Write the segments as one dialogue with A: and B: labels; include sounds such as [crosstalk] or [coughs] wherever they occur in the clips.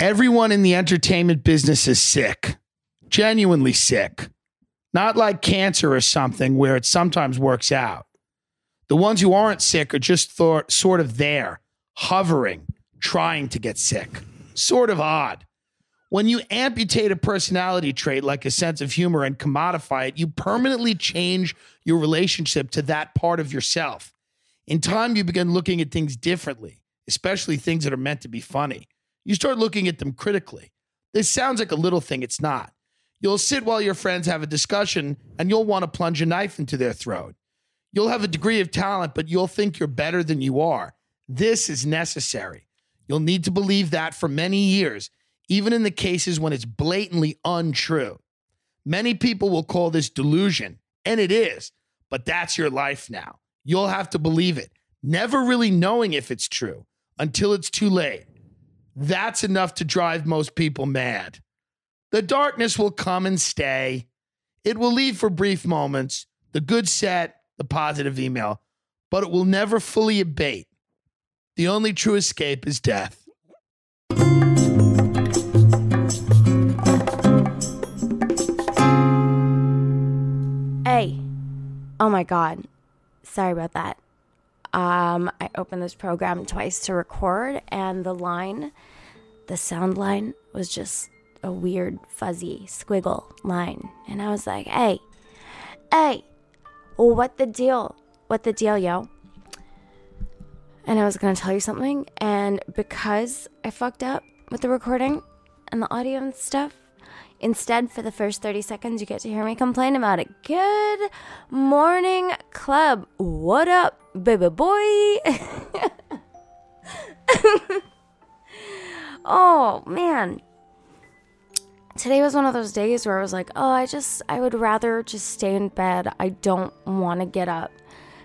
A: Everyone in the entertainment business is sick, genuinely sick. Not like cancer or something where it sometimes works out. The ones who aren't sick are just thought, sort of there, hovering, trying to get sick. Sort of odd. When you amputate a personality trait like a sense of humor and commodify it, you permanently change your relationship to that part of yourself. In time, you begin looking at things differently, especially things that are meant to be funny. You start looking at them critically. This sounds like a little thing, it's not. You'll sit while your friends have a discussion and you'll want to plunge a knife into their throat. You'll have a degree of talent, but you'll think you're better than you are. This is necessary. You'll need to believe that for many years, even in the cases when it's blatantly untrue. Many people will call this delusion, and it is, but that's your life now. You'll have to believe it, never really knowing if it's true until it's too late. That's enough to drive most people mad. The darkness will come and stay. It will leave for brief moments, the good set, the positive email, but it will never fully abate. The only true escape is death.
B: Hey. Oh my God. Sorry about that. Um, I opened this program twice to record, and the line, the sound line, was just a weird, fuzzy squiggle line. And I was like, hey, hey, what the deal? What the deal, yo? And I was going to tell you something. And because I fucked up with the recording and the audio and stuff, Instead, for the first 30 seconds, you get to hear me complain about it. Good morning, club. What up, baby boy? [laughs] oh, man. Today was one of those days where I was like, oh, I just, I would rather just stay in bed. I don't want to get up.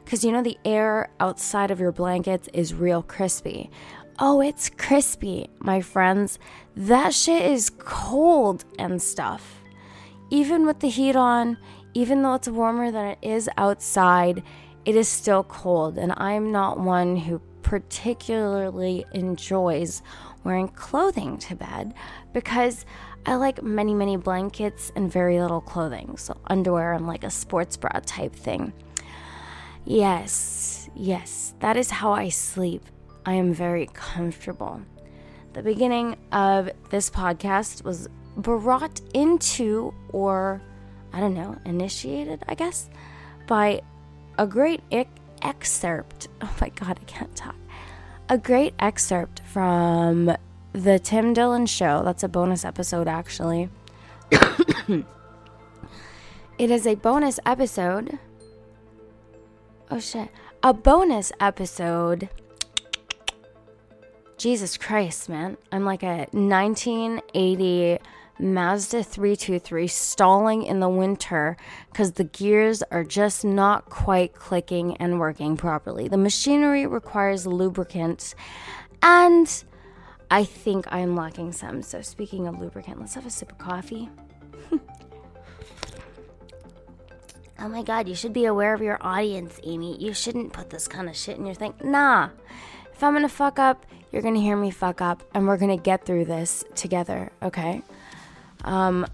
B: Because you know, the air outside of your blankets is real crispy. Oh, it's crispy, my friends. That shit is cold and stuff. Even with the heat on, even though it's warmer than it is outside, it is still cold. And I'm not one who particularly enjoys wearing clothing to bed because I like many, many blankets and very little clothing. So, underwear and like a sports bra type thing. Yes, yes, that is how I sleep. I am very comfortable. The beginning of this podcast was brought into, or I don't know, initiated, I guess, by a great excerpt. [laughs] Oh my God, I can't talk. A great excerpt from the Tim Dillon Show. That's a bonus episode, actually. [coughs] it is a bonus episode. Oh shit. A bonus episode Jesus Christ, man. I'm like a 1980 Mazda 323 stalling in the winter because the gears are just not quite clicking and working properly. The machinery requires lubricant, and I think I'm lacking some. So, speaking of lubricant, let's have a sip of coffee. [laughs] oh my god, you should be aware of your audience, Aimee. You shouldn't put this kind of shit in your thing. Nah. If I'm gonna fuck up, you're gonna hear me fuck up, and we're gonna get through this together, okay? Um,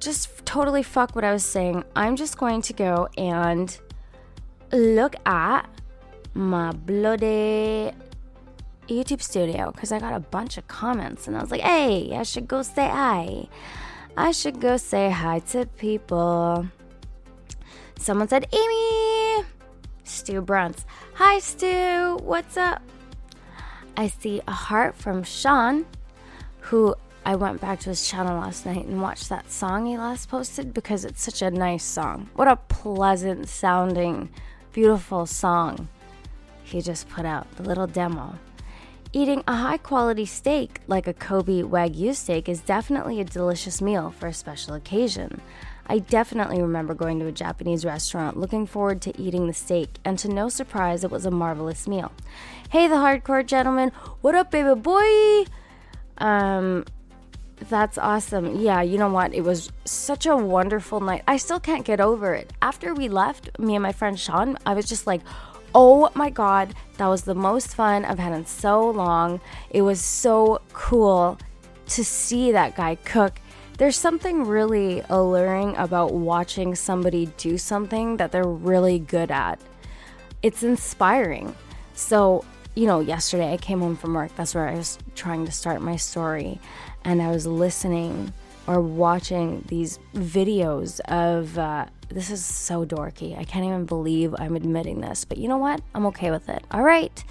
B: just totally fuck what I was saying. I'm just going to go and look at my bloody YouTube studio because I got a bunch of comments, and I was like, hey, I should go say hi. I should go say hi to people. Someone said, Aimee! Stu Bruns. Hi, Stu. What's up? I see a heart from Sean, who I went back to his channel last night and watched that song he last posted because it's such a nice song. What a pleasant sounding, beautiful song he just put out, the little demo. Eating a high quality steak like a Kobe Wagyu steak is definitely a delicious meal for a special occasion. I definitely remember going to a Japanese restaurant looking forward to eating the steak, and to no surprise, it was a marvelous meal. Hey, the hardcore gentleman, what up, baby boy? Um, that's awesome. Yeah, you know what? It was such a wonderful night. I still can't get over it. After we left, me and my friend Sean, I was just like, oh my God, that was the most fun I've had in so long. It was so cool to see that guy cook. There's something really alluring about watching somebody do something that they're really good at. It's inspiring. So, you know, yesterday I came home from work. That's where I was trying to start my story. And I was listening or watching these videos of uh, this is so dorky. I can't even believe I'm admitting this, but you know what? I'm okay with it. All right.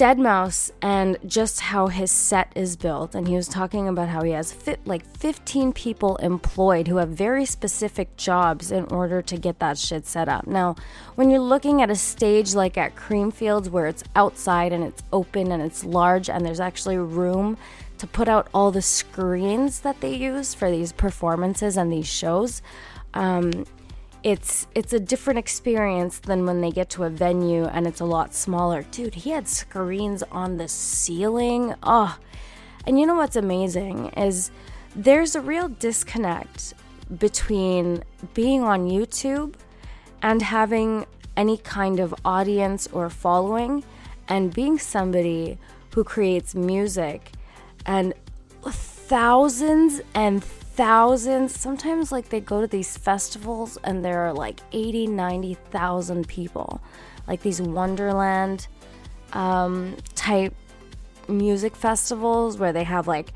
B: Deadmau5 and just how his set is built. And he was talking about how he has fit, like 15 people employed who have very specific jobs in order to get that shit set up. Now, when you're looking at a stage like at Creamfields where it's outside and it's open and it's large and there's actually room to put out all the screens that they use for these performances and these shows, um, it's it's a different experience than when they get to a venue and it's a lot smaller. Dude, he had screens on the ceiling. Oh. And you know what's amazing is there's a real disconnect between being on YouTube and having any kind of audience or following and being somebody who creates music and thousands and thousands. Sometimes, like, they go to these festivals and there are like 80, 90,000 people. Like these Wonderland um, type music festivals where they have like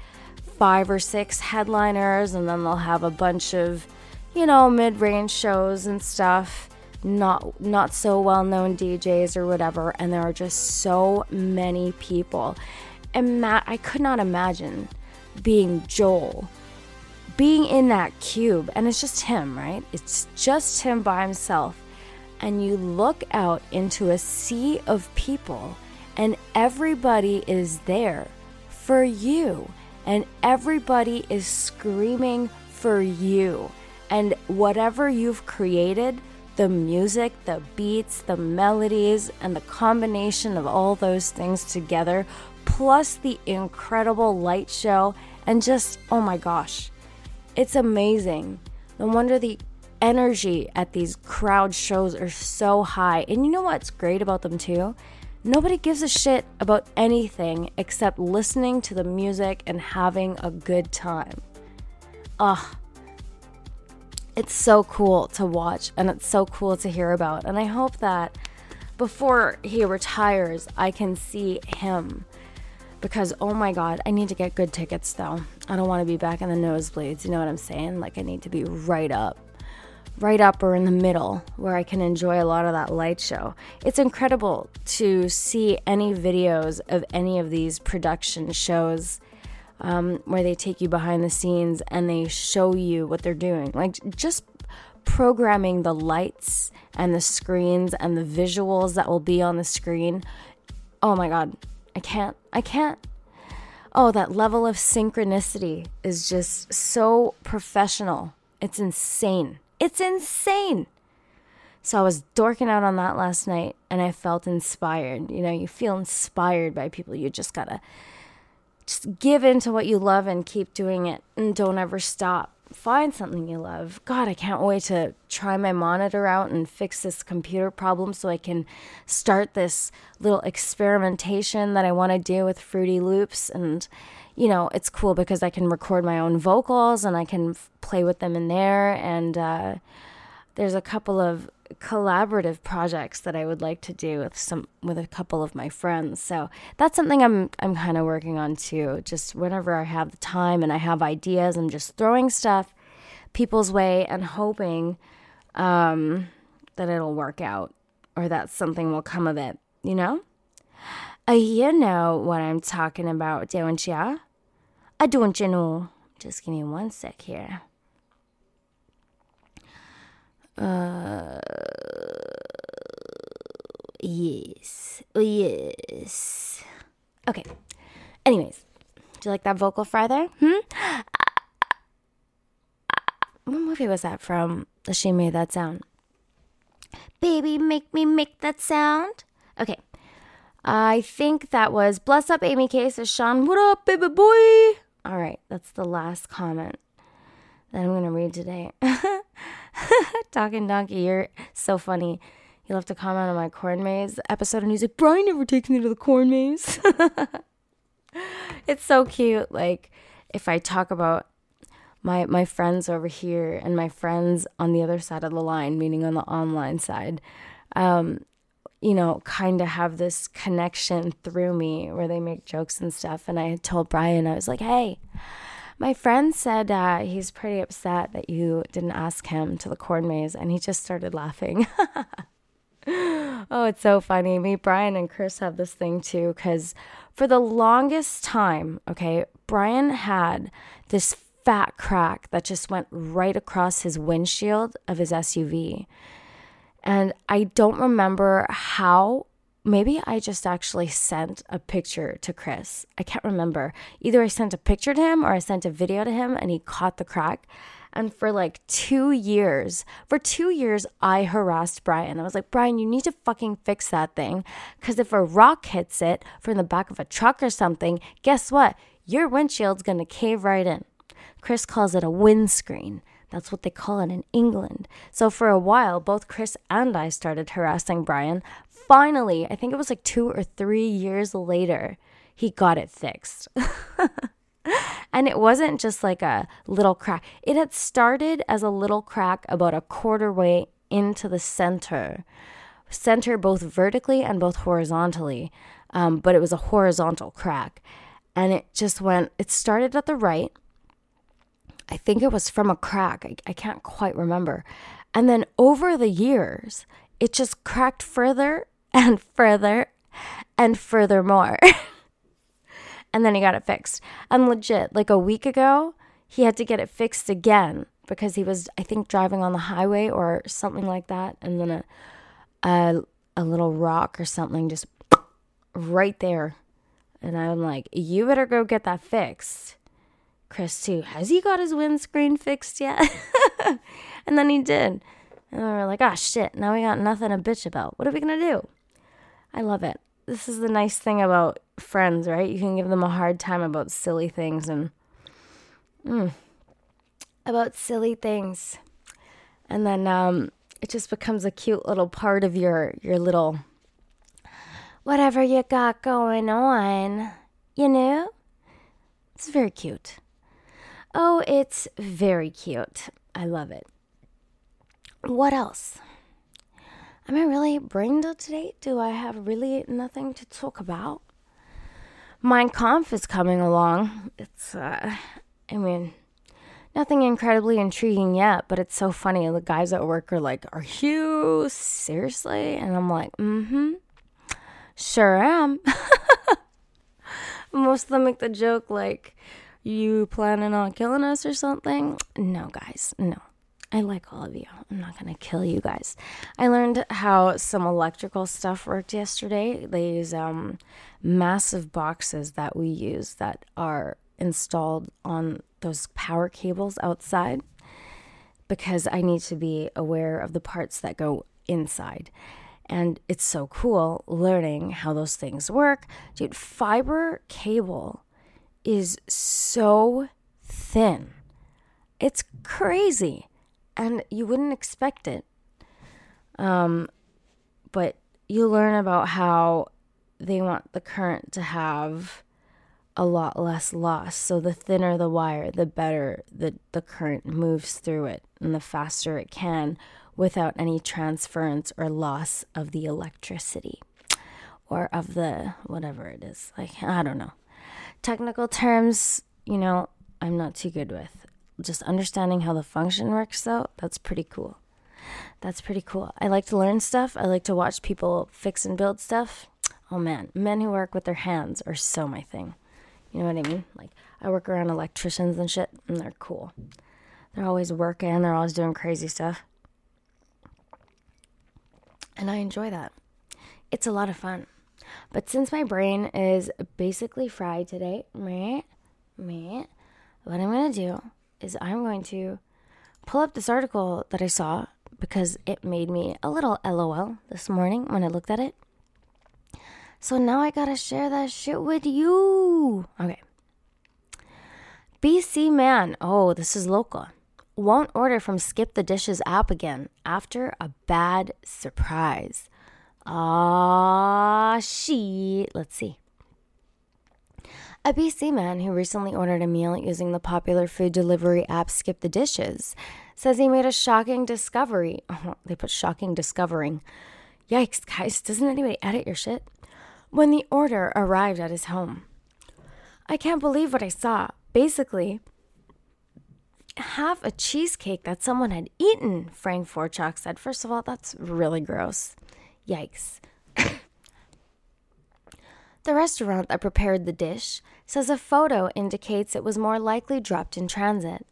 B: five or six headliners and then they'll have a bunch of, you know, mid range shows and stuff. Not not so well known DJs or whatever, and there are just so many people. And Matt, I could not imagine being Joel being in that cube, and it's just him, right? It's just him by himself. And you look out into a sea of people, and everybody is there for you, and everybody is screaming for you. And whatever you've created, the music, the beats, the melodies, and the combination of all those things together, plus the incredible light show, and just, oh my gosh, it's amazing. No wonder the energy at these crowd shows are so high. And you know what's great about them too? Nobody gives a shit about anything except listening to the music and having a good time. Ugh. It's so cool to watch and it's so cool to hear about. And I hope that before he retires, I can see him because oh my god, I need to get good tickets though. I don't want to be back in the nosebleeds, you know what I'm saying? Like I need to be right up. Right up or in the middle where I can enjoy a lot of that light show. It's incredible to see any videos of any of these production shows um, where they take you behind the scenes and they show you what they're doing. Like just programming the lights and the screens and the visuals that will be on the screen. Oh my god, I can't. I can't. Oh, that level of synchronicity is just so professional. It's insane. It's insane. So I was dorking out on that last night and I felt inspired. You know, you feel inspired by people. You just gotta just give in to what you love and keep doing it and don't ever stop find something you love. God, I can't wait to try my monitor out and fix this computer problem so I can start this little experimentation that I want to do with Fruity Loops. And, you know, it's cool because I can record my own vocals and I can f- play with them in there. And uh, there's a couple of collaborative projects that I would like to do with some with a couple of my friends. So that's something I'm I'm kind of working on too. Just whenever I have the time and I have ideas, I'm just throwing stuff people's way and hoping um, that it'll work out or that something will come of it. You know. Uh, you know what I'm talking about, don't ya? I don't you know. Just give me one sec here. Uh, yes. Oh, yes. Okay. Anyways, do you like that vocal fry there? Hmm? What movie was that from that she made that sound? Baby, make me make that sound. Okay. I think that was Bless Up Aimee Case as Sean. What up, baby boy? All right, that's the last comment that I'm going to read today. [laughs] Talking donkey, you're so funny. He left a comment on my corn maze episode and he's like, Brian never takes me to the corn maze. [laughs] it's so cute. Like if I talk about my my friends over here and my friends on the other side of the line, meaning on the online side, um, you know, kind of have this connection through me where they make jokes and stuff. And I told Brian, I was like, hey, my friend said uh, he's pretty upset that you didn't ask him to the corn maze, and he just started laughing. [laughs] oh, it's so funny. Me, Brian, and Chris have this thing too, because for the longest time, okay, Brian had this fat crack that just went right across his windshield of his SUV. And I don't remember how. Maybe I just actually sent a picture to Chris. I can't remember. Either I sent a picture to him or I sent a video to him and he caught the crack. And for like two years, for two years, I harassed Brian. I was like, Brian, you need to fucking fix that thing. Because if a rock hits it from the back of a truck or something, guess what? Your windshield's gonna cave right in. Chris calls it a windscreen. That's what they call it in England. So for a while, both Chris and I started harassing Brian. Finally, I think it was like two or three years later, he got it fixed. [laughs] and it wasn't just like a little crack, it had started as a little crack about a quarter way into the center. Center both vertically and both horizontally, um, but it was a horizontal crack. And it just went, it started at the right I think it was from a crack. I, I can't quite remember. And then over the years, it just cracked further and further and furthermore. [laughs] and then he got it fixed. And legit, like a week ago, he had to get it fixed again because he was, I think, driving on the highway or something like that. And then a, a, a little rock or something just [clears throat] right there. And I'm like, you better go get that fixed. Chris too, has he got his windscreen fixed yet? [laughs] and then he did. And we were like, oh shit, now we got nothing to bitch about. What are we gonna do? I love it. This is the nice thing about friends, right? You can give them a hard time about silly things and mm, about silly things. And then um, it just becomes a cute little part of your your little whatever you got going on, you know? It's very cute. Oh, it's very cute. I love it. What else? Am I really brain dead today? Do I have really nothing to talk about? Mein Kampf is coming along. It's, uh, I mean, nothing incredibly intriguing yet, but it's so funny. The guys at work are like, Are you seriously? And I'm like, Mm hmm. Sure am. [laughs] Most of them make the joke like, you planning on killing us or something? No, guys, no. I like all of you. I'm not going to kill you guys. I learned how some electrical stuff worked yesterday. They use um, massive boxes that we use that are installed on those power cables outside because I need to be aware of the parts that go inside. And it's so cool learning how those things work. Dude, fiber cable is so thin. It's crazy. And you wouldn't expect it. Um, but you learn about how they want the current to have a lot less loss. So the thinner the wire, the better the, the current moves through it and the faster it can without any transference or loss of the electricity or of the whatever it is. Like, I don't know technical terms, you know, I'm not too good with. Just understanding how the function works, though, that's pretty cool. That's pretty cool. I like to learn stuff. I like to watch people fix and build stuff. Oh man, men who work with their hands are so my thing. You know what I mean? Like, I work around electricians and shit, and they're cool. They're always working, they're always doing crazy stuff. And I enjoy that. It's a lot of fun. But since my brain is basically fried today, meh, meh, what I'm to do is I'm going to pull up this article that I saw because it made me a little LOL this morning when I looked at it. So now I gotta share that shit with you. Okay. BC man, oh, this is local. Won't order from Skip the Dishes app again after a bad surprise. Ah, shit. Let's see. A BC man who recently ordered a meal using the popular food delivery app Skip the Dishes says he made a shocking discovery. [laughs] Oh, they put shocking discovering. Yikes, guys, doesn't anybody edit your shit? When the order arrived at his home. I can't believe what I saw. Basically, half a cheesecake that someone had eaten, Frank Forchak said. First of all, that's really gross. Yikes. The restaurant that prepared the dish says a photo indicates it was more likely dropped in transit.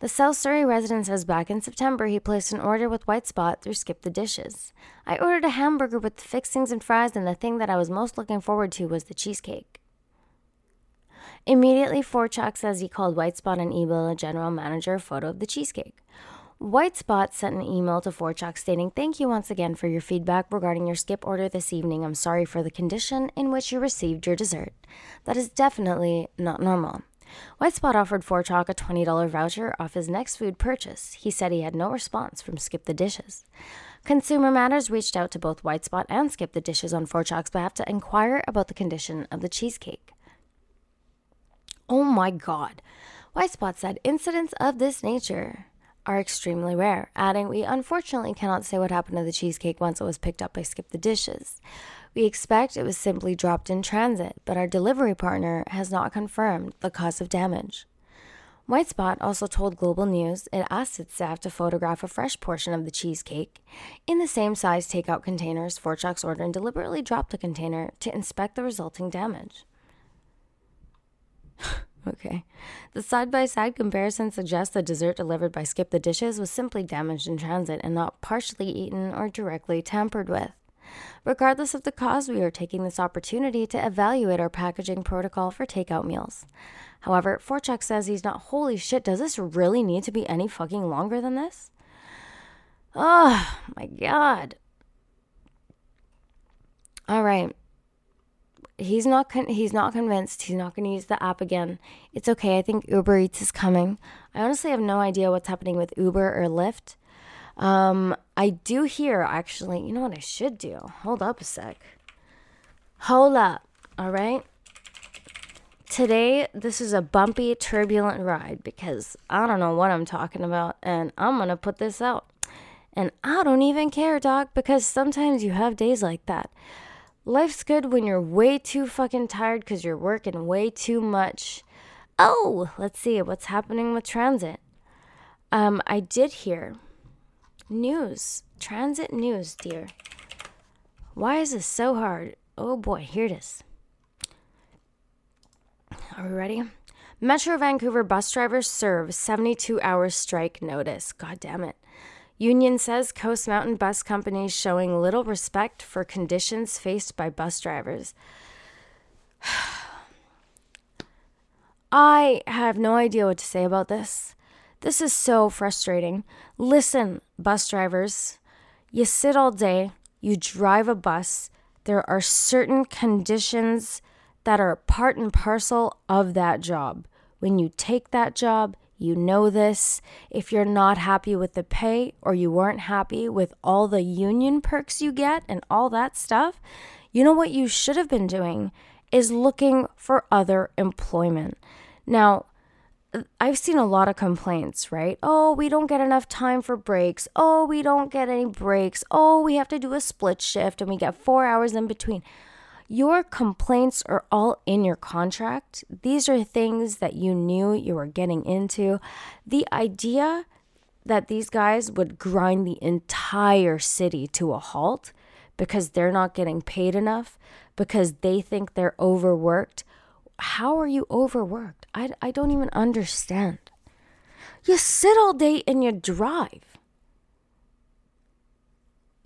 B: The South Surrey resident says back in September he placed an order with White Spot through Skip the Dishes. I ordered a hamburger with the fixings and fries, and the thing that I was most looking forward to was the cheesecake. Immediately, Forchak says he called White Spot and emailed the general manager a photo of the cheesecake. White Spot sent an email to Forchak stating, Thank you once again for your feedback regarding your skip order this evening. I'm sorry for the condition in which you received your dessert. That is definitely not normal. White Spot offered Forchak a $20 voucher off his next food purchase. He said he had no response from Skip the Dishes. Consumer Matters reached out to both White Spot and Skip the Dishes on Forchak's behalf to inquire about the condition of the cheesecake. Oh my god. White Spot said incidents of this nature are extremely rare, adding, We unfortunately cannot say what happened to the cheesecake once it was picked up by Skip the Dishes. We expect it was simply dropped in transit, but our delivery partner has not confirmed the cause of damage. White Spot also told Global News it asked its staff to photograph a fresh portion of the cheesecake in the same size takeout containers Forchak's order and deliberately dropped the container to inspect the resulting damage. Okay. The side by side comparison suggests the dessert delivered by Skip the Dishes was simply damaged in transit and not partially eaten or directly tampered with. Regardless of the cause, we are taking this opportunity to evaluate our packaging protocol for takeout meals. However, Forchak says he's not holy shit, does this really need to be any fucking longer than this? Oh my god. All right he's not con- he's not convinced. He's not going to use the app again. It's okay. I think uber eats is coming. I honestly have no idea what's happening with uber or lyft. Um, i do hear actually you know what i should do? Hold up a sec. Hold up all right? Today this is a bumpy turbulent ride because i don't know what i'm talking about and i'm to put this out. And i don't even care doc because sometimes you have days like that Life's good when you're way too fucking tired because you're working way too much. Oh, let's see what's happening with transit. Um, I did hear news, transit news, dear. Why is this so hard? Oh boy, here it is. Are we ready? Metro Vancouver bus drivers serve 72 hour strike notice. God damn it. Union says Coast Mountain Bus Company showing little respect for conditions faced by bus drivers. [sighs] I have no idea what to say about this. This is so frustrating. Listen, bus drivers, you sit all day, you drive a bus, there are certain conditions that are part and parcel of that job. When you take that job, you know this. If you're not happy with the pay or you weren't happy with all the union perks you get and all that stuff, you know what you should have been doing is looking for other employment. Now, I've seen a lot of complaints, right? Oh, we don't get enough time for breaks. Oh, we don't get any breaks. Oh, we have to do a split shift and we get four hours in between. Your complaints are all in your contract. These are things that you knew you were getting into. The idea that these guys would grind the entire city to a halt because they're not getting paid enough, because they think they're overworked. How are you overworked? I, I don't even understand. You sit all day and you drive.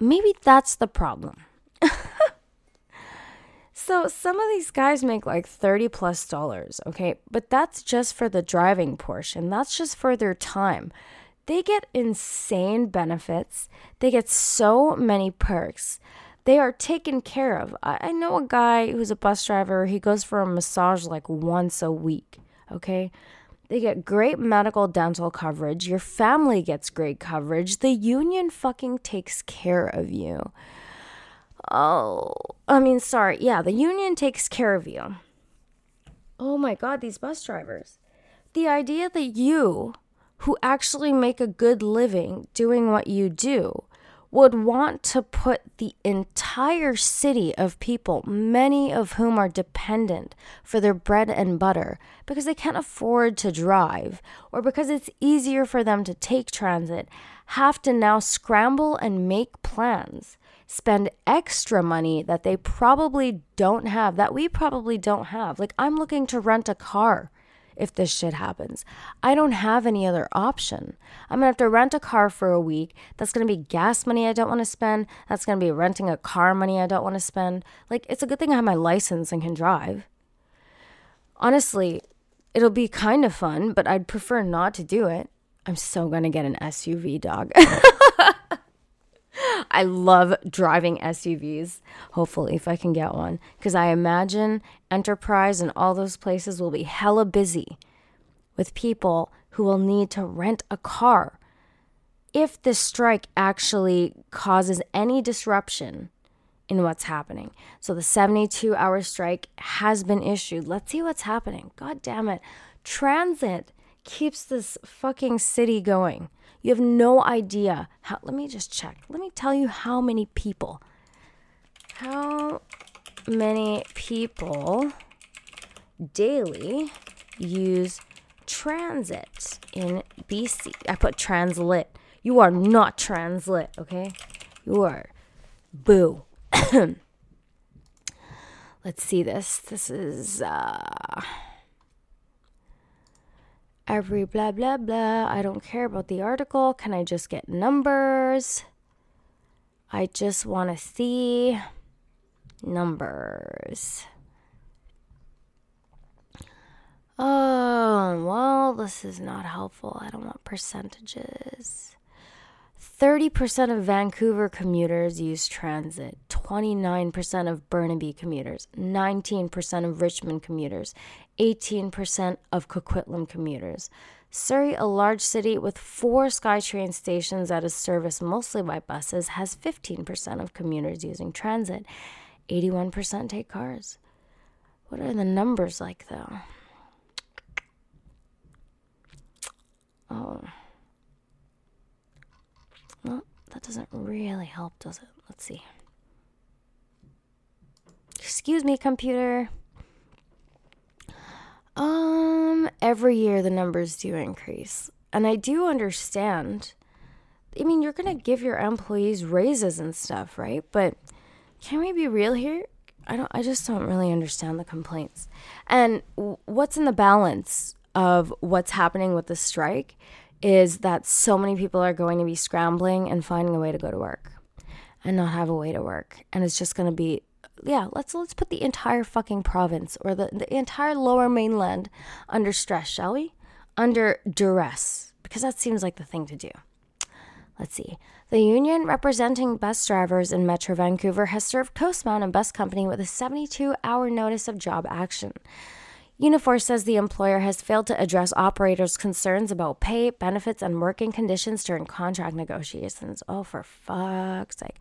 B: Maybe that's the problem. So some of these guys make like 30 plus dollars, okay? But that's just for the driving portion. That's just for their time. They get insane benefits. They get so many perks. They are taken care of. I, know a guy who's a bus driver. He goes for a massage like once a week, okay? They get great medical dental coverage. Your family gets great coverage. The union fucking takes care of you. Oh, I mean, sorry. Yeah, the union takes care of you. Oh my God, these bus drivers. The idea that you, who actually make a good living doing what you do, would want to put the entire city of people, many of whom are dependent for their bread and butter because they can't afford to drive or because it's easier for them to take transit, have to now scramble and make plans, spend extra money that they probably don't have, that we probably don't have. Like, I'm looking to rent a car if this shit happens. I don't have any other option. I'm gonna have to rent a car for a week. That's gonna be gas money I don't wanna spend. That's gonna be renting a car money I don't wanna spend. Like, it's a good thing I have my license and can drive. Honestly, it'll be kind of fun, but I'd prefer not to do it. I'm so gonna get an SUV, dog. [laughs] I love driving SUVs, hopefully, if I can get one, because I imagine Enterprise and all those places will be hella busy with people who will need to rent a car. If this strike actually causes any disruption in what's happening. So the 72 hour strike has been issued. Let's see what's happening. God damn it. Transit keeps this fucking city going. You have no idea how. Let me just check. Let me tell you how many people. How many people daily use transit in BC? I put translit. You are not translit, okay? You are boo. [coughs] Let's see this. This is uh every blah blah blah. I don't care about the article. Can I just get numbers? I just want to see numbers. Oh, well, this is not helpful. I don't want percentages. 30% of Vancouver commuters use transit, 29% of Burnaby commuters, 19% of Richmond commuters, 18% of Coquitlam commuters. Surrey, a large city with four SkyTrain stations that is serviced mostly by buses, has 15% of commuters using transit. 81% take cars. What are the numbers like, though? Oh. Well, that doesn't really help, does it? Let's see. Excuse me, computer. Um, every year the numbers do increase. And I do understand. I mean, you're going to give your employees raises and stuff, right? But can we be real here? I don't I just don't really understand the complaints. And what's in the balance of what's happening with the strike is that so many people are going to be scrambling and finding a way to go to work and not have a way to work. And it's just going to be yeah, let's let's put the entire fucking province or the, the entire lower mainland under stress, shall we? Under duress, because that seems like the thing to do. Let's see. The union representing bus drivers in Metro Vancouver has served Coast Mountain Bus Company with a 72 hour notice of job action. Unifor says the employer has failed to address operators' concerns about pay, benefits, and working conditions during contract negotiations. Oh, for fuck's sake.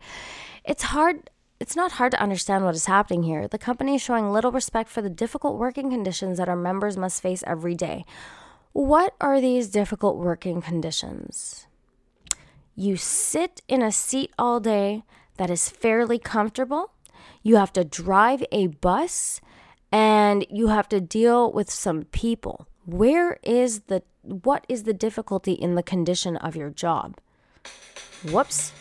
B: It's hard. It's not hard to understand what is happening here. The company is showing little respect for the difficult working conditions that our members must face every day. What are these difficult working conditions? You sit in a seat all day that is fairly comfortable. You have to drive a bus and you have to deal with some people. Where is the what is the difficulty in the condition of your job? Whoops.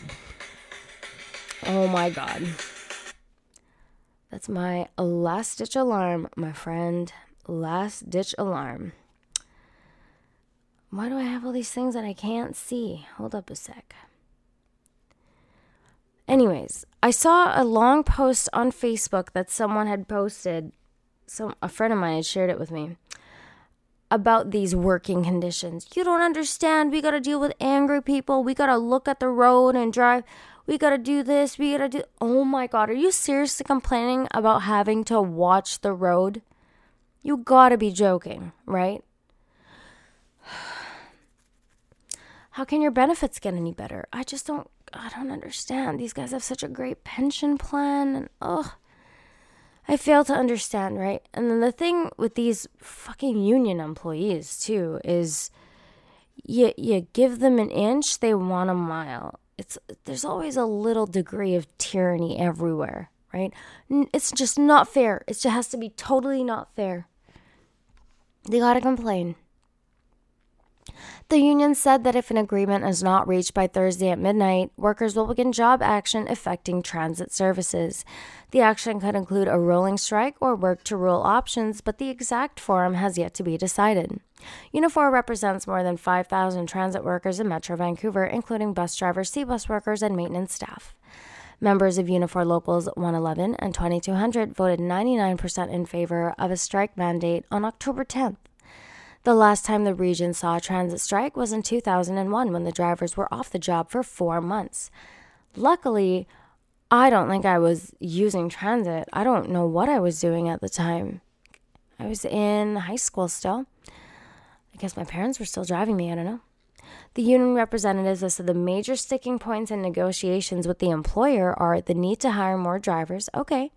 B: Oh my god. That's my last ditch alarm, my friend. Last ditch alarm. Why do I have all these things that I can't see? Hold up a sec. Anyways, I saw a long post on Facebook that someone had posted some a friend of mine had shared it with me about these working conditions. You don't understand. We got to deal with angry people. We got to look at the road and drive. We got to do this. We got to do Oh my god, are you seriously complaining about having to watch the road? You got to be joking, right? [sighs] How can your benefits get any better? I just don't I don't understand. These guys have such a great pension plan and ugh I fail to understand, right? And then the thing with these fucking union employees too is you you give them an inch, they want a mile. It's there's always a little degree of tyranny everywhere, right? It's just not fair. It just has to be totally not fair. They got to complain. The union said that if an agreement is not reached by Thursday at midnight, workers will begin job action affecting transit services. The action could include a rolling strike or work to rule options, but the exact form has yet to be decided. Unifor represents more than 5,000 transit workers in Metro Vancouver, including bus drivers, SeaBus workers, and maintenance staff. Members of Unifor Locals 111 and 2200 voted 99% in favor of a strike mandate on October 10th. The last time the region saw a transit strike was in 2001 when the drivers were off the job for four months. Luckily, I don't think I was using transit. I don't know what I was doing at the time. I was in high school still. I guess my parents were still driving me. I don't know. The union representatives said the major sticking points in negotiations with the employer are the need to hire more drivers. Okay,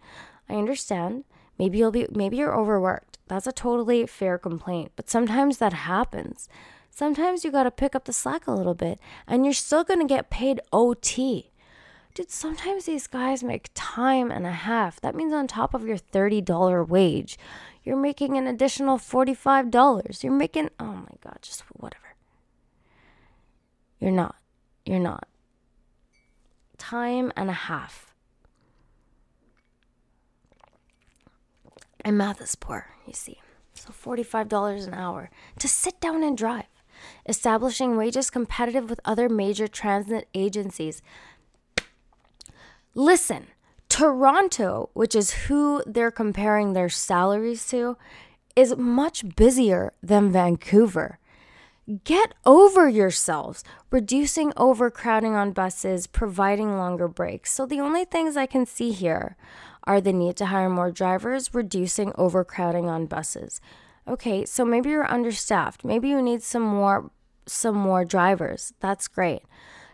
B: I understand. Maybe you'll be maybe you're overworked. That's a totally fair complaint, but sometimes that happens. Sometimes you got to pick up the slack a little bit and you're still going to get paid OT. Dude, sometimes these guys make time and a half. That means on top of your $30 wage, you're making an additional $45. You're making, oh my God, just whatever. You're not. You're not. Time and a half. And math is poor, you see. So $45 an hour to sit down and drive. Establishing wages competitive with other major transit agencies. Listen, Toronto, which is who they're comparing their salaries to, is much busier than Vancouver. Get over yourselves, reducing overcrowding on buses, providing longer breaks. So, the only things I can see here are the need to hire more drivers, reducing overcrowding on buses. Okay, so maybe you're understaffed. Maybe you need some more some more drivers. That's great.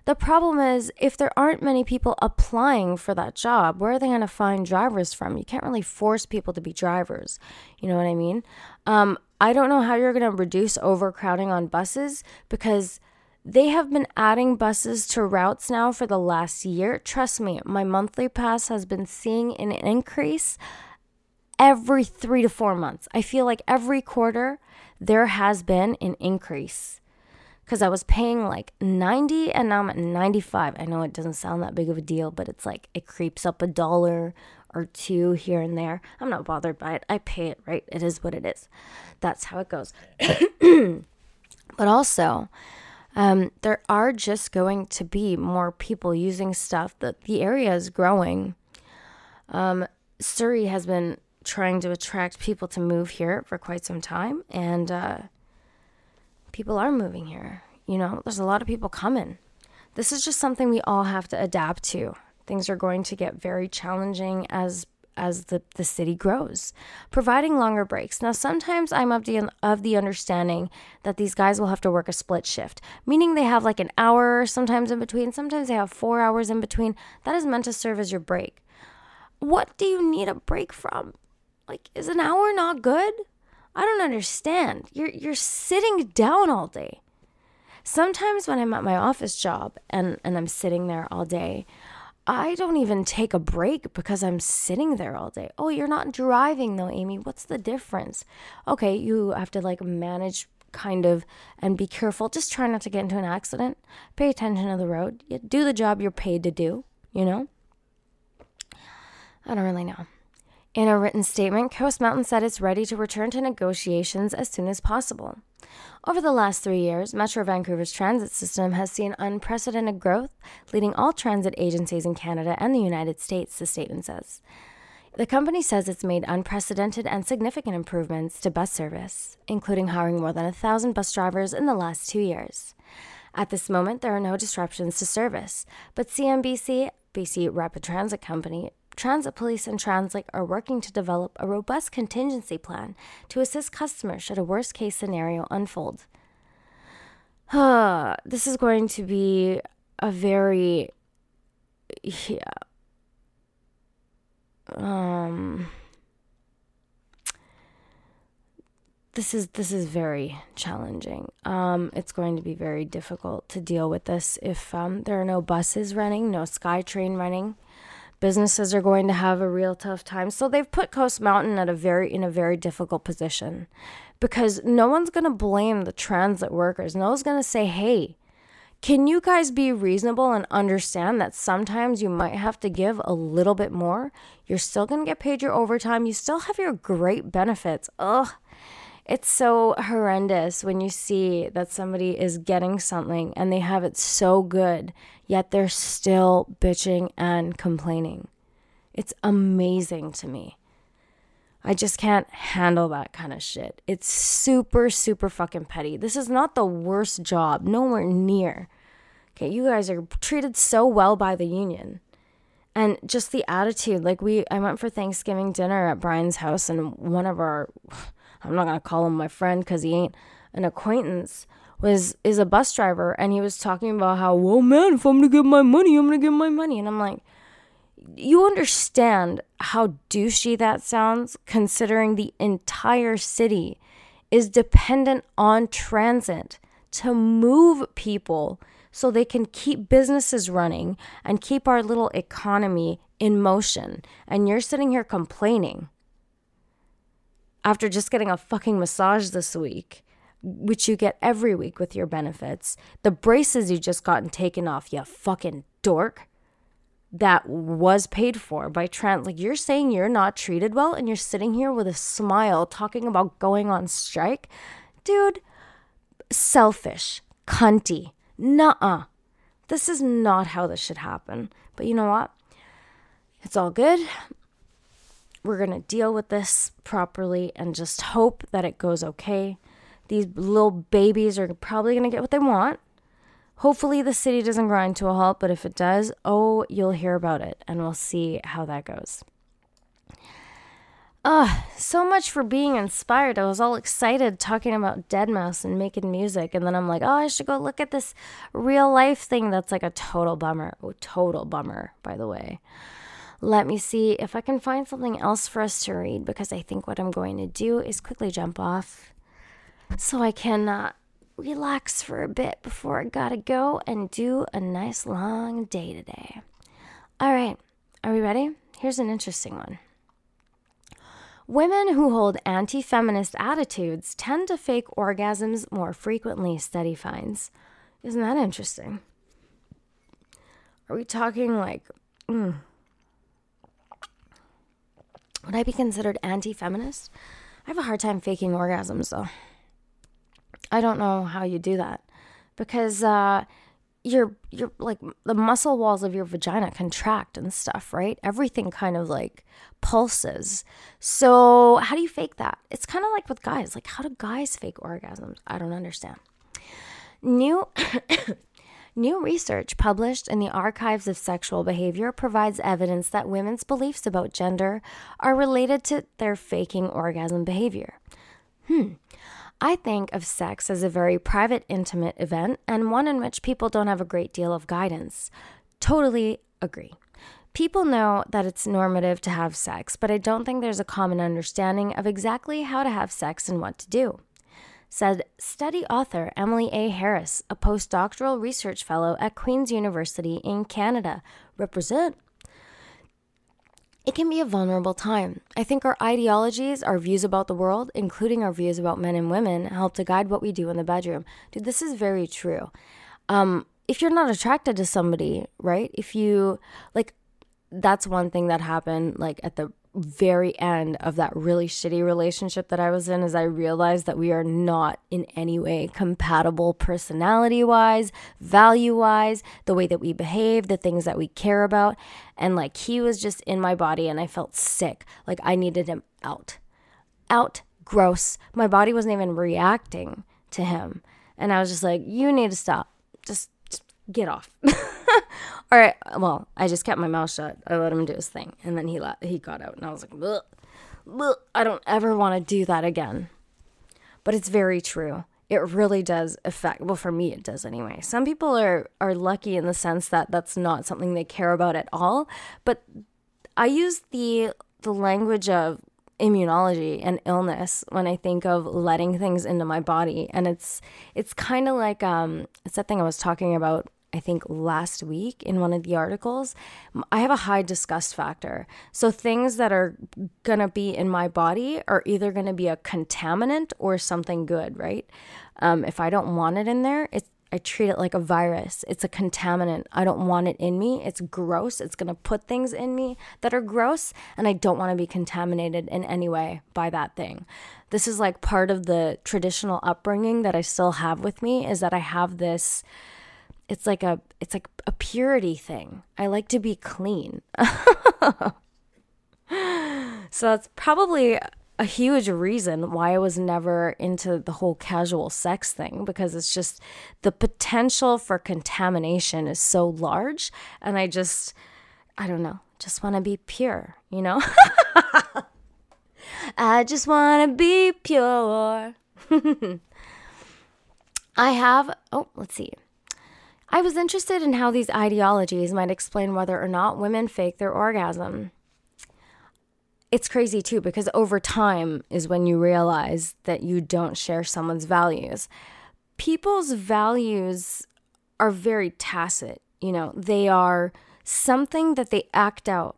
B: The problem is if there aren't many people applying for that job, where are they going to find drivers from? You can't really force people to be drivers. You know what I mean? Um, I don't know how you're going to reduce overcrowding on buses because they have been adding buses to routes now for the last year. Trust me, my monthly pass has been seeing an increase every three to four months. I feel like every quarter there has been an increase because I was paying like 90 and now I'm at 95. I know it doesn't sound that big of a deal, but it's like it creeps up a dollar or two here and there. I'm not bothered by it. I pay it, right? It is what it is. That's how it goes. [clears throat] but also, um, there are just going to be more people using stuff that the area is growing. Um, Surrey has been trying to attract people to move here for quite some time, and uh, people are moving here. You know, there's a lot of people coming. This is just something we all have to adapt to. Things are going to get very challenging as as the, the city grows, providing longer breaks. Now, sometimes I'm of the, of the understanding that these guys will have to work a split shift, meaning they have like an hour sometimes in between, sometimes they have four hours in between. That is meant to serve as your break. What do you need a break from? Like, is an hour not good? I don't understand. You're, you're sitting down all day. Sometimes when I'm at my office job and, and I'm sitting there all day, I don't even take a break because I'm sitting there all day. Oh, you're not driving though, Aimee. What's the difference? Okay, you have to like manage kind of and be careful. Just try not to get into an accident. Pay attention to the road. Do the job you're paid to do, you know? I don't really know. In a written statement, Coast Mountain said it's ready to return to negotiations as soon as possible. Over the last three years, Metro Vancouver's transit system has seen unprecedented growth, leading all transit agencies in Canada and the United States, the statement says. The company says it's made unprecedented and significant improvements to bus service, including hiring more than a thousand bus drivers in the last two years. At this moment, there are no disruptions to service, but CMBC, BC Rapid Transit Company, Transit Police and Translink are working to develop a robust contingency plan to assist customers should a worst case scenario unfold. [sighs] this is going to be a very. Yeah. Um. This is this is very challenging. Um, it's going to be very difficult to deal with this if um, there are no buses running, no SkyTrain running Businesses are going to have a real tough time. So they've put Coast Mountain at a very in a very difficult position because no one's going to blame the transit workers. No one's going to say, "Hey, can you guys be reasonable and understand that sometimes you might have to give a little bit more? You're still going to get paid your overtime. You still have your great benefits. Ugh. It's so horrendous when you see that somebody is getting something and they have it so good, yet they're still bitching and complaining. It's amazing to me. I just can't handle that kind of shit. It's super, super fucking petty. This is not the worst job, nowhere near. Okay, you guys are treated so well by the union. And just the attitude, like we, I went for Thanksgiving dinner at Brian's house, and one of our, I'm not gonna call him my friend because he ain't an acquaintance, was is a bus driver, and he was talking about how, well, man, if I'm gonna give my money, I'm gonna give my money, and I'm like, you understand how douchey that sounds considering the entire city is dependent on transit to move people so they can keep businesses running and keep our little economy in motion. And you're sitting here complaining after just getting a fucking massage this week, which you get every week with your benefits, the braces you just gotten taken off, you fucking dork that was paid for by Trent. Like you're saying you're not treated well and you're sitting here with a smile talking about going on strike. Dude, selfish, cunty. Nuh-uh. This is not how this should happen. But you know what? It's all good. We're going to deal with this properly and just hope that it goes okay. These little babies are probably going to get what they want Hopefully, the city doesn't grind to a halt, but if it does, oh, you'll hear about it and we'll see how that goes. Oh, so much for being inspired. I was all excited talking about deadmau5 and making music, and then I'm like, oh, I should go look at this real life thing that's like a total bummer. Oh, total bummer, by the way. Let me see if I can find something else for us to read because I think what I'm going to do is quickly jump off so I can uh, relax for a bit before I gotta go and do a nice long day today. All right, are we ready? Here's an interesting one. Women who hold anti feminist attitudes tend to fake orgasms more frequently, study finds. Isn't that interesting? Are we talking like, mm, would I be considered anti feminist? I have a hard time faking orgasms though. I don't know how you do that because uh, you're you're like the muscle walls of your vagina contract and stuff, right? Everything kind of like pulses. So how do you fake that? It's kind of like with guys. Like how do guys fake orgasms? I don't understand. New New research published in the Archives of Sexual Behavior provides evidence that women's beliefs about gender are related to their faking orgasm behavior. Hmm. I think of sex as a very private, intimate event and one in which people don't have a great deal of guidance. Totally agree. People know that it's normative to have sex, but I don't think there's a common understanding of exactly how to have sex and what to do. Said study author Emily A. Harris, a postdoctoral research fellow at Queen's University in Canada. Represent. It can be a vulnerable time. I think our ideologies, our views about the world, including our views about men and women, help to guide what we do in the bedroom. Dude, this is very true. Um, if you're not attracted to somebody, right? If you like, that's one thing that happened like at the very end of that really shitty relationship that I was in is I realized that we are not in any way compatible personality wise, value wise, the way that we behave, the things that we care about. And like he was just in my body and I felt sick. Like I needed him out. Out, gross. My body wasn't even reacting to him. And I was just like, you need to stop. Just, get off. [laughs] All right. Well, I just kept my mouth shut. I let him do his thing, and then he let he got out, and I was like, Bleh. Bleh. I don't ever want to do that again. But it's very true. It really does affect. Well, for me, it does anyway. Some people are are lucky in the sense that that's not something they care about at all. But I use the the language of immunology and illness when I think of letting things into my body. And it's it's kind of like um it's that thing I was talking about I think last week in one of the articles. I have a high disgust factor. So things that are going to be in my body are either going to be a contaminant or something good, right? Um, if I don't want it in there, it's I treat it like a virus. It's a contaminant. I don't want it in me. It's gross. It's going to put things in me that are gross, and I don't want to be contaminated in any way by that thing. This is like part of the traditional upbringing that I still have with me is that I have this it's like a it's like a purity thing. I like to be clean. [laughs] so that's probably a huge reason why I was never into the whole casual sex thing because it's just the potential for contamination is so large. And I just, I don't know, just want to be pure, you know? [laughs] I just want to be pure. [laughs] I have, oh, let's see. I was interested in how these ideologies might explain whether or not women fake their orgasm it's crazy too because over time is when you realize that you don't share someone's values. People's values are very tacit, you know, they are something that they act out.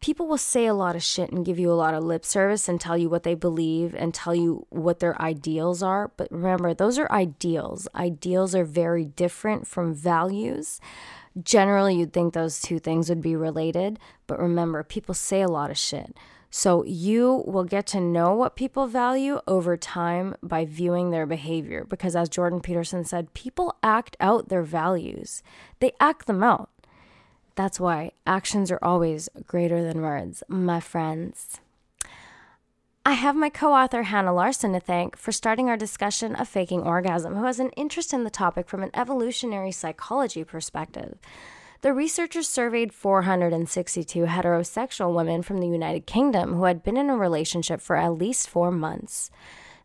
B: People will say a lot of shit and give you a lot of lip service and tell you what they believe and tell you what their ideals are. But remember, those are ideals. Ideals are very different from values. Generally, you'd think those two things would be related, but remember, people say a lot of shit. So you will get to know what people value over time by viewing their behavior. Because as Jordan Peterson said, people act out their values, they act them out. That's why actions are always greater than words, my friends. I have my co author Hannah Larson to thank for starting our discussion of faking orgasm, who has an interest in the topic from an evolutionary psychology perspective. The researchers surveyed 462 heterosexual women from the United Kingdom who had been in a relationship for at least four months.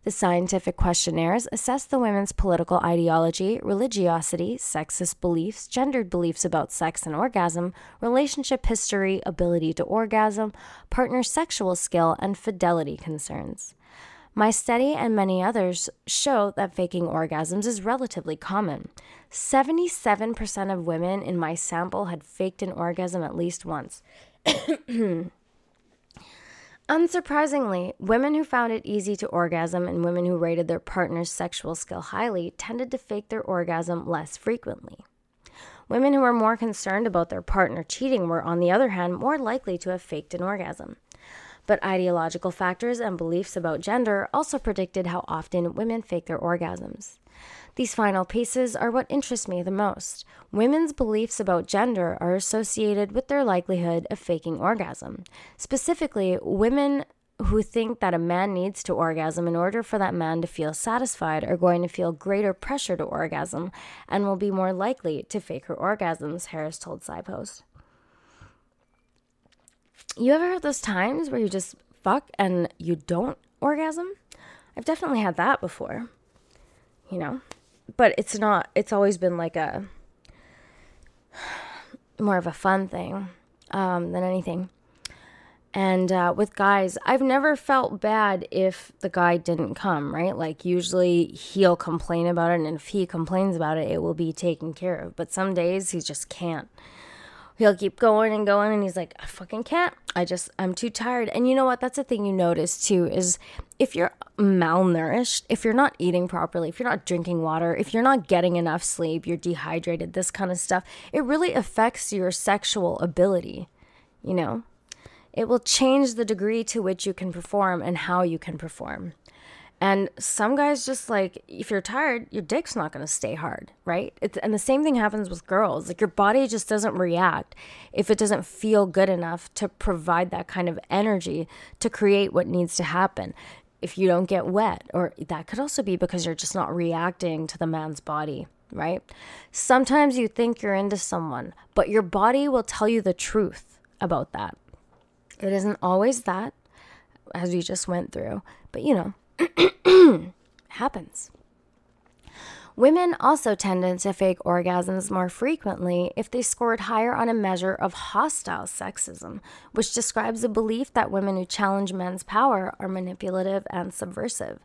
B: The scientific questionnaires assessed the women's political ideology, religiosity, sexist beliefs, gendered beliefs about sex and orgasm, relationship history, ability to orgasm, partner sexual skill, and fidelity concerns. My study and many others show that faking orgasms is relatively common. 77% of women in my sample had faked an orgasm at least once. [clears throat] Unsurprisingly, women who found it easy to orgasm and women who rated their partner's sexual skill highly tended to fake their orgasm less frequently. Women who were more concerned about their partner cheating were, on the other hand, more likely to have faked an orgasm. But ideological factors and beliefs about gender also predicted how often women fake their orgasms. These final pieces are what interest me the most. Women's beliefs about gender are associated with their likelihood of faking orgasm. Specifically, women who think that a man needs to orgasm in order for that man to feel satisfied are going to feel greater pressure to orgasm and will be more likely to fake her orgasms, Harris told PsyPost you ever have those times where you just fuck and you don't orgasm? I've definitely had that before, you know, but it's not, it's always been like a more of a fun thing um, than anything. And uh, with guys, I've never felt bad if the guy didn't come, right? Like, usually he'll complain about it, and if he complains about it, it will be taken care of. But some days he just can't he'll keep going and going and he's like i fucking can't. I just i'm too tired. And you know what? That's the thing you notice too is if you're malnourished if you're not eating properly if you're not drinking water if you're not getting enough sleep you're dehydrated this kind of stuff it really affects your sexual ability you know? It will change the degree to which you can perform and how you can perform and some guys just like, if you're tired, your dick's not going to stay hard, right? It's, and the same thing happens with girls. Like your body just doesn't react if it doesn't feel good enough to provide that kind of energy to create what needs to happen. If you don't get wet, or that could also be because you're just not reacting to the man's body, right? Sometimes you think you're into someone, but your body will tell you the truth about that. It isn't always that, as we just went through, but you know, [coughs] happens. Women also tended to fake orgasms more frequently if they scored higher on a measure of hostile sexism, which describes a belief that women who challenge men's power are manipulative and subversive.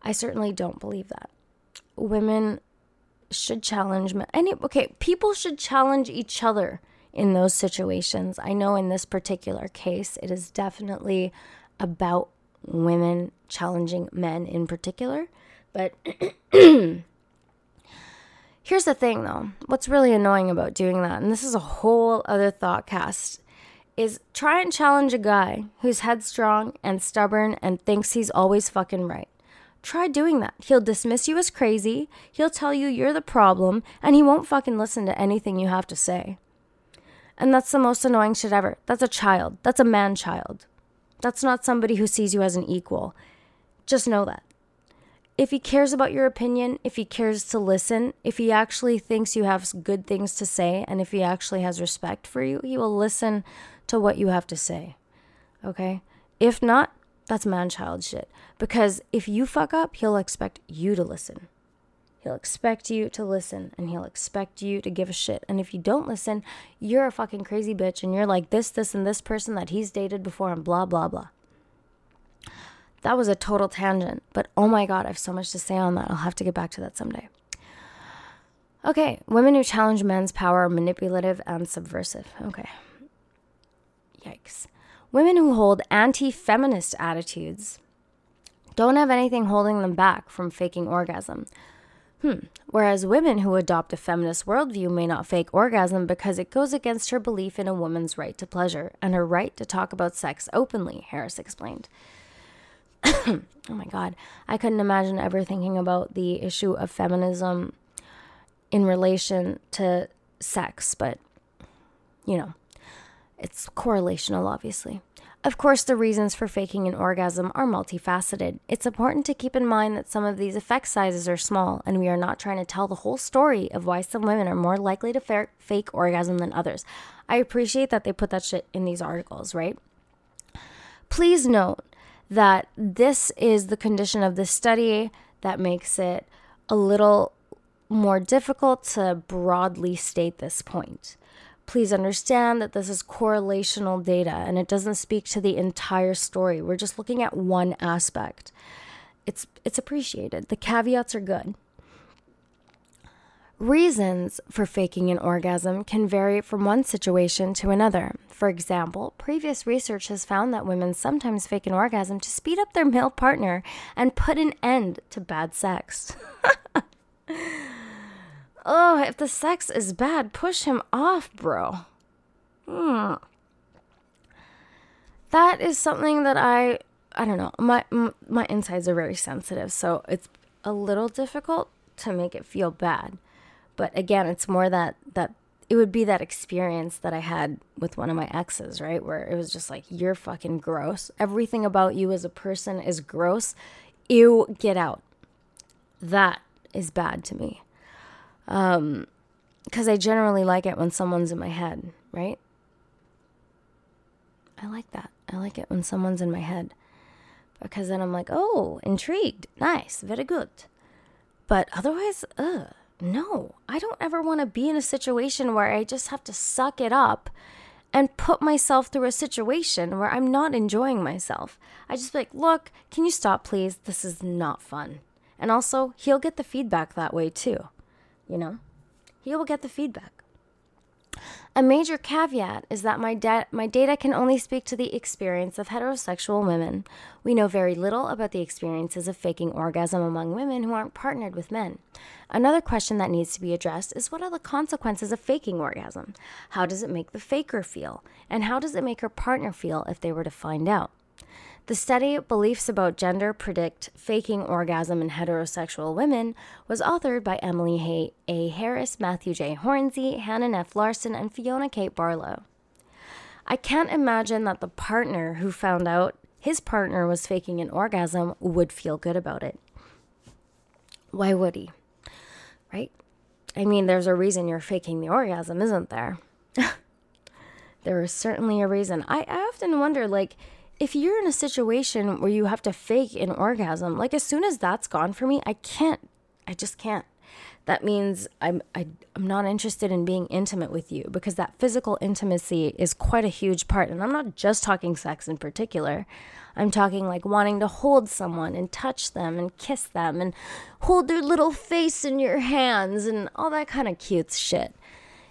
B: I certainly don't believe that. Women should challenge men. Any okay, people should challenge each other in those situations. I know in this particular case, it is definitely about women challenging men in particular, but [clears throat] Here's the thing though what's really annoying about doing that, and this is a whole other Thotcast, is try and challenge a guy who's headstrong and stubborn and thinks he's always fucking right. Try doing that. He'll dismiss you as crazy, he'll tell you you're the problem, and he won't fucking listen to anything you have to say. And that's the most annoying shit ever. That's a child. That's a man child. That's not somebody who sees you as an equal. Just know that if he cares about your opinion, if he cares to listen, if he actually thinks you have good things to say, and if he actually has respect for you, he will listen to what you have to say. Okay? If not, that's man child shit. Because if you fuck up, he'll expect you to listen. He'll expect you to listen and he'll expect you to give a shit. And if you don't listen, you're a fucking crazy bitch and you're like this, this, and this person that he's dated before and blah, blah, blah. That was a total tangent, but oh my God, I have so much to say on that. I'll have to get back to that someday. Okay, women who challenge men's power are manipulative and subversive. Okay. Yikes. Women who hold anti feminist attitudes don't have anything holding them back from faking orgasm. Hmm. Whereas women who adopt a feminist worldview may not fake orgasm because it goes against her belief in a woman's right to pleasure and her right to talk about sex openly, Harris explained. [coughs] oh my God, I couldn't imagine ever thinking about the issue of feminism in relation to sex, but you know, it's correlational, obviously. Of course, the reasons for faking an orgasm are multifaceted. It's important to keep in mind that some of these effect sizes are small, and we are not trying to tell the whole story of why some women are more likely to fa- fake orgasm than others. I appreciate that they put that shit in these articles, right? Please note that this is the condition of the study that makes it a little more difficult to broadly state this point. Please understand that this is correlational data and it doesn't speak to the entire story. We're just looking at one aspect. It's it's appreciated. The caveats are good. Reasons for faking an orgasm can vary from one situation to another. For example, previous research has found that women sometimes fake an orgasm to speed up their male partner and put an end to bad sex. [laughs] oh, if the sex is bad, push him off, bro. Hmm. That is something that I I don't know. My my insides are very sensitive, so it's a little difficult to make it feel bad. But again, it's more that that it would be that experience that I had with one of my exes, right? Where it was just like, you're fucking gross. Everything about you as a person is gross. Ew, get out. That is bad to me. Um, because I generally like it when someone's in my head, right? I like that. I like it when someone's in my head. Because then I'm like, oh, intrigued. Nice. Very good. But otherwise, ugh no, I don't ever want to be in a situation where I just have to suck it up and put myself through a situation where I'm not enjoying myself. I just be like, look, can you stop, please? This is not fun. And also, he'll get the feedback that way too. You know, he will get the feedback. A major caveat is that my, da- my data can only speak to the experience of heterosexual women. We know very little about the experiences of faking orgasm among women who aren't partnered with men. Another question that needs to be addressed is what are the consequences of faking orgasm? How does it make the faker feel? And how does it make her partner feel if they were to find out? The study Beliefs About Gender Predict Faking Orgasm in Heterosexual Women was authored by Emily Hay- A. Harris, Matthew J. Hornsey, Hannah F. Larson, and Fiona Kate Barlow. I can't imagine that the partner who found out his partner was faking an orgasm would feel good about it. Why would he? Right? I mean, there's a reason you're faking the orgasm, isn't there? [laughs] there is certainly a reason. I, I often wonder, like, if you're in a situation where you have to fake an orgasm, like as soon as that's gone for me, I can't I just can't. That means I'm I, I'm not interested in being intimate with you because that physical intimacy is quite a huge part. And I'm not just talking sex in particular. I'm talking like wanting to hold someone and touch them and kiss them and hold their little face in your hands and all that kind of cute shit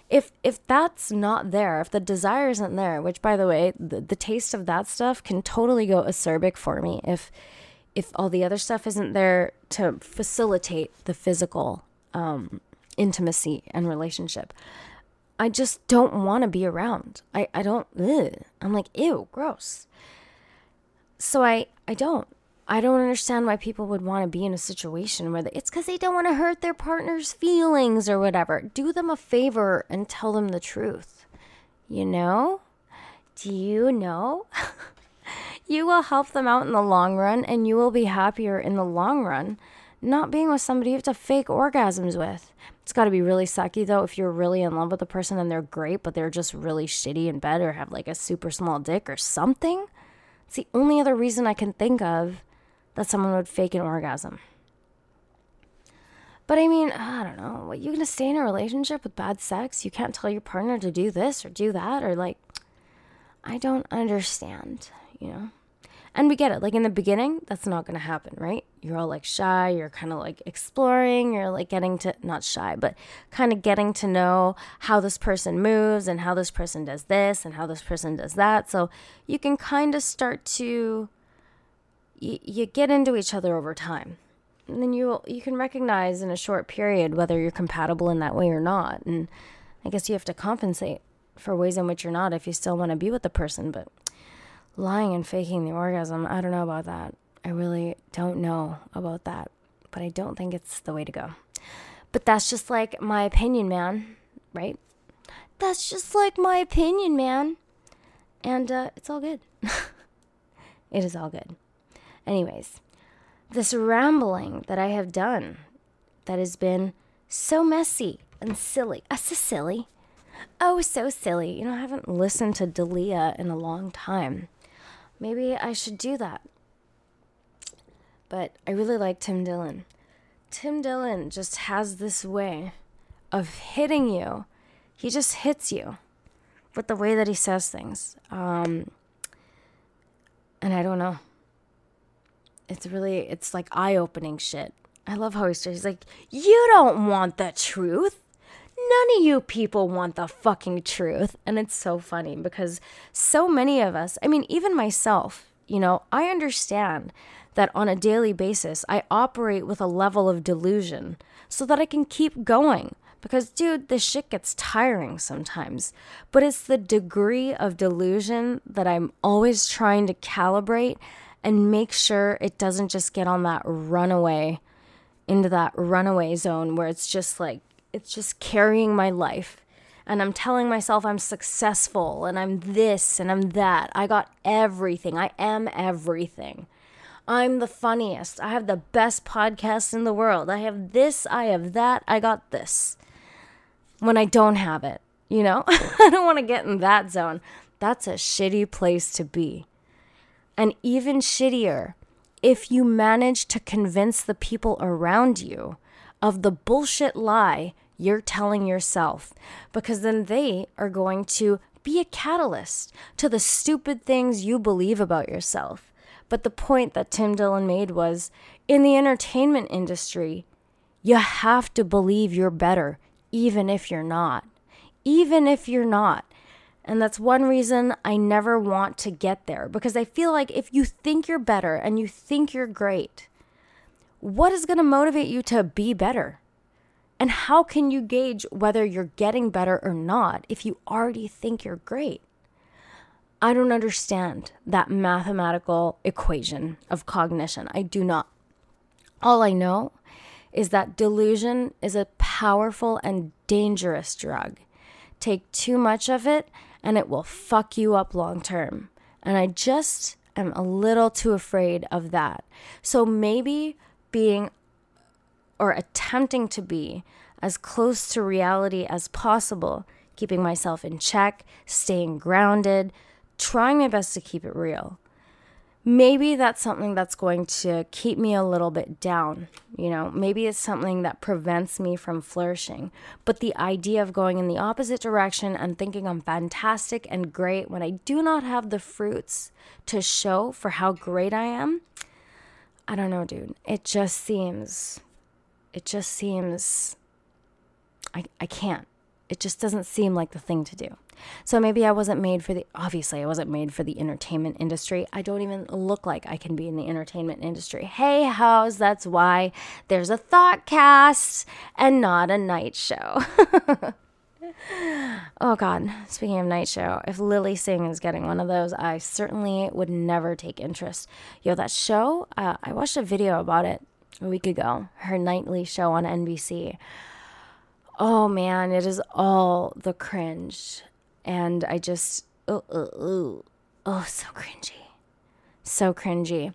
B: if if that's not there, if the desire isn't there, which by the way, the, the taste of that stuff can totally go acerbic for me if if all the other stuff isn't there to facilitate the physical um, intimacy and relationship. I just don't want to be around. I, I don't, ugh. I'm like, ew, gross. So I, I don't. I don't understand why people would want to be in a situation where they, it's because they don't want to hurt their partner's feelings or whatever. Do them a favor and tell them the truth. You know? Do you know? [laughs] you will help them out in the long run and you will be happier in the long run not being with somebody you have to fake orgasms with. It's got to be really sucky though if you're really in love with the person and they're great, but they're just really shitty in bed or have like a super small dick or something. It's the only other reason I can think of that someone would fake an orgasm. But I mean, I don't know. What you gonna stay in a relationship with bad sex? You can't tell your partner to do this or do that or like I don't understand, you know? And we get it. Like in the beginning, that's not going to happen, right? You're all like shy, you're kind of like exploring, you're like getting to not shy, but kind of getting to know how this person moves and how this person does this and how this person does that. So you can kind of start to you, you get into each other over time. And then you you can recognize in a short period whether you're compatible in that way or not. And I guess you have to compensate for ways in which you're not if you still want to be with the person, but lying and faking the orgasm, I don't know about that. I really don't know about that, but I don't think it's the way to go. But that's just like my opinion, man, right? That's just like my opinion, man. And uh, it's all good. [laughs] it is all good. Anyways, this rambling that I have done that has been so messy and silly. Uh, so silly. Oh, so silly. You know, I haven't listened to Dalia in a long time. Maybe I should do that. But I really like Tim Dillon. Tim Dillon just has this way of hitting you. He just hits you with the way that he says things. Um, and I don't know it's really it's like eye-opening shit. I love how he starts. He's like, "You don't want the truth. None of you people want the fucking truth." And it's so funny because so many of us, I mean, even myself, you know, I understand that on a daily basis I operate with a level of delusion so that I can keep going. Because, dude, this shit gets tiring sometimes. But it's the degree of delusion that I'm always trying to calibrate and make sure it doesn't just get on that runaway into that runaway zone where it's just like it's just carrying my life and I'm telling myself I'm successful and I'm this and I'm that. I got everything. I am everything. I'm the funniest. I have the best podcast in the world. I have this, I have that, I got this. When I don't have it, you know? [laughs] I don't want to get in that zone. That's a shitty place to be. And even shittier, if you manage to convince the people around you of the bullshit lie you're telling yourself, because then they are going to be a catalyst to the stupid things you believe about yourself. But the point that Tim Dillon made was in the entertainment industry, you have to believe you're better, even if you're not. Even if you're not. And that's one reason I never want to get there because I feel like if you think you're better and you think you're great, what is going to motivate you to be better? And how can you gauge whether you're getting better or not if you already think you're great? I don't understand that mathematical equation of cognition. I do not. All I know is that delusion is a powerful and dangerous drug. Take too much of it, and it will fuck you up long term. And I just am a little too afraid of that. So maybe being or attempting to be as close to reality as possible, keeping myself in check, staying grounded, trying my best to keep it real. Maybe that's something that's going to keep me a little bit down. You know, maybe it's something that prevents me from flourishing. But the idea of going in the opposite direction and thinking I'm fantastic and great when I do not have the fruits to show for how great I am, I don't know, dude. It just seems, it just seems, I, I can't. It just doesn't seem like the thing to do. So maybe I wasn't made for the, obviously, I wasn't made for the entertainment industry. I don't even look like I can be in the entertainment industry. Hey, house, that's why there's a Thotcast and not a night show. [laughs] oh, God. Speaking of night show, if Lilly Singh is getting one of those, I certainly would never take interest. Yo, that show, uh, I watched a video about it a week ago, her nightly show on NBC. Oh man, it is all the cringe and I just oh oh oh, oh so cringy, so cringy.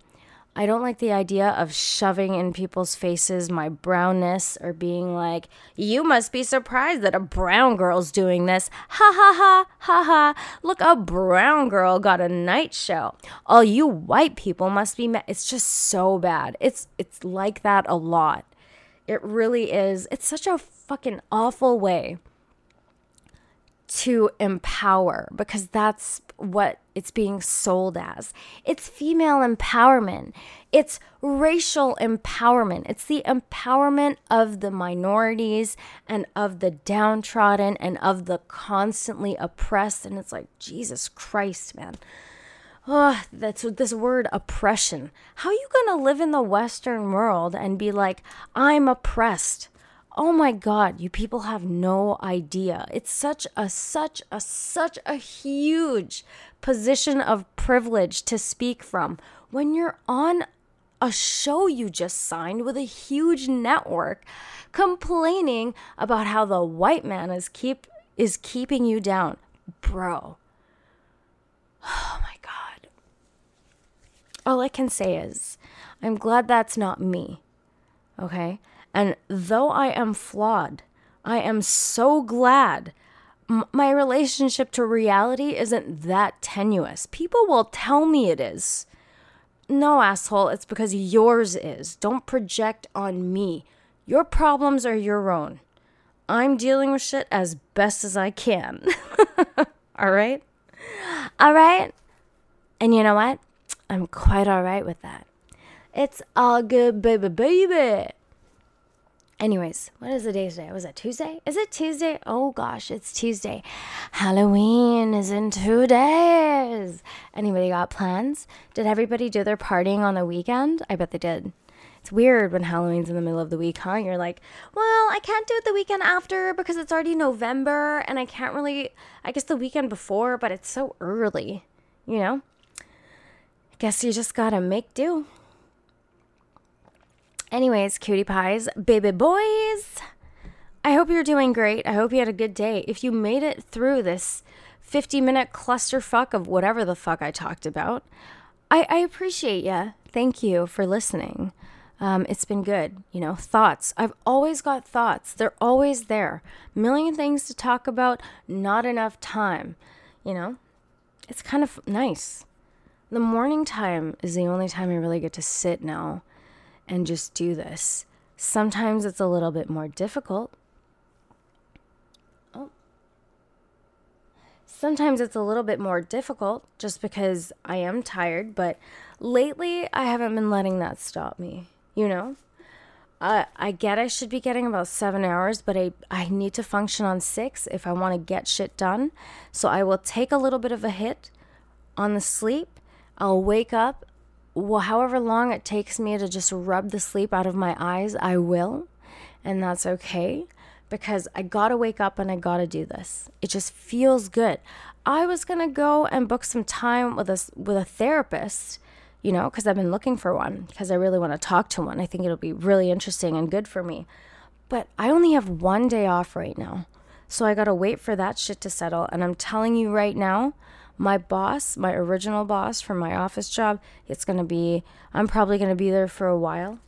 B: I don't like the idea of shoving in people's faces my brownness or being like, you must be surprised that a brown girl's doing this. Ha ha ha ha ha. Look, a brown girl got a night show. All you white people must be mad. It's just so bad. It's it's like that a lot. It really is. It's such a fucking awful way to empower because that's what it's being sold as. It's female empowerment. It's racial empowerment. It's the empowerment of the minorities and of the downtrodden and of the constantly oppressed. And it's like, Jesus Christ, man. Oh, that's this word oppression. How are you going to live in the Western world and be like, I'm oppressed? Oh my god you people have no idea. It's such a such a such a huge position of privilege to speak from. When you're on a show you just signed with a huge network complaining about how the white man is keep is keeping you down. Bro. Oh my god. All i can say is i'm glad that's not me okay and though I am flawed, I am so glad my relationship to reality isn't that tenuous. People will tell me it is. No, asshole, it's because yours is. Don't project on me. Your problems are your own. I'm dealing with shit as best as I can. [laughs] all right? All right? And you know what? I'm quite all right with that. It's all good, baby, baby. Anyways, what is the day today? Was it Tuesday? Is it Tuesday? Oh gosh, it's Tuesday. Halloween is in two days. Anybody got plans? Did everybody do their partying on the weekend? I bet they did. It's weird when Halloween's in the middle of the week, huh? You're like, well, I can't do it the weekend after because it's already November and I can't really, I guess the weekend before, but it's so early, you know? Guess you just gotta make do. Anyways, cutie pies, baby boys, I hope you're doing great. I hope you had a good day. If you made it through this 50 minute clusterfuck of whatever the fuck I talked about, I, I appreciate you. Thank you for listening. Um, it's been good. You know, thoughts. I've always got thoughts, they're always there. Million things to talk about, not enough time. You know, it's kind of nice. The morning time is the only time I really get to sit now and just do this. Sometimes it's a little bit more difficult. Oh. Sometimes it's a little bit more difficult just because I am tired, but lately I haven't been letting that stop me, you know? Uh, I get I should be getting about seven hours, but I, I need to function on six if I want to get shit done. So I will take a little bit of a hit on the sleep. I'll wake up well, however long it takes me to just rub the sleep out of my eyes, I will. And that's okay because I gotta wake up and I gotta do this. It just feels good. I was gonna go and book some time with a, with a therapist, you know, because I've been looking for one because I really want to talk to one. I think it'll be really interesting and good for me. But I only have one day off right now. So I gotta wait for that shit to settle. And I'm telling you right now, my boss, my original boss from my office job, it's going to be, I'm probably going to be there for a while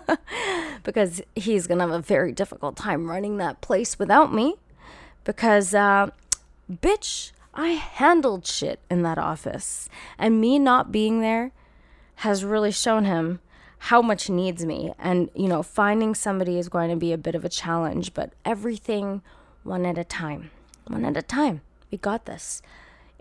B: [laughs] because he's going to have a very difficult time running that place without me. Because, uh, bitch, I handled shit in that office. And me not being there has really shown him how much he needs me. And, you know, finding somebody is going to be a bit of a challenge, but everything one at a time. One at a time. We got this.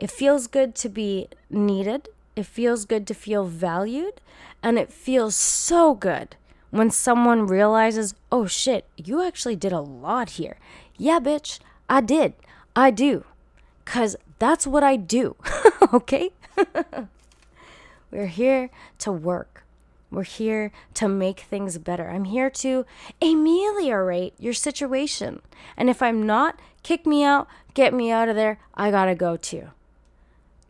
B: It feels good to be needed. It feels good to feel valued. And it feels so good when someone realizes, oh shit, you actually did a lot here. Yeah, bitch, I did. I do. Because that's what I do. [laughs] okay? [laughs] We're here to work. We're here to make things better. I'm here to ameliorate your situation. And if I'm not, kick me out, get me out of there. I gotta go too.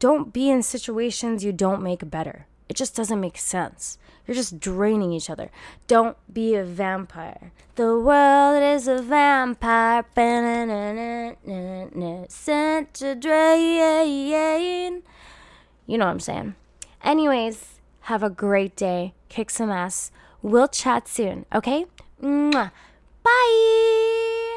B: Don't be in situations you don't make better. It just doesn't make sense. You're just draining each other. Don't be a vampire. The world is a vampire. Sent to drain. You know what I'm saying. Anyways, have a great day. Kick some ass. We'll chat soon, okay? Mwah. Bye.